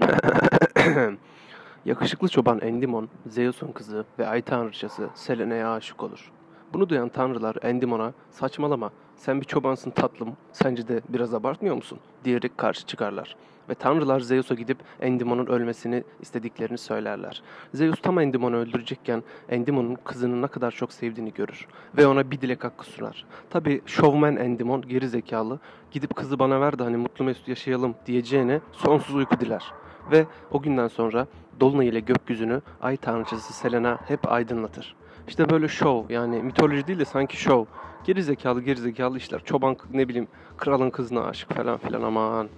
Yakışıklı çoban Endimon, Zeus'un kızı ve ay tanrıçası Selena'ya aşık olur. Bunu duyan tanrılar Endimon'a saçmalama sen bir çobansın tatlım sence de biraz abartmıyor musun diyerek karşı çıkarlar. Ve tanrılar Zeus'a gidip Endimon'un ölmesini istediklerini söylerler. Zeus tam Endimon'u öldürecekken Endimon'un kızını ne kadar çok sevdiğini görür. Ve ona bir dilek hakkı sunar. Tabi şovmen Endimon geri zekalı gidip kızı bana ver de hani mutlu mesut yaşayalım diyeceğine sonsuz uyku diler. Ve o günden sonra Dolunay ile gökyüzünü ay tanrıçası Selena hep aydınlatır. İşte böyle şov yani mitoloji değil de sanki şov. Geri zekalı geri zekalı işler. Çoban ne bileyim kralın kızına aşık falan filan aman.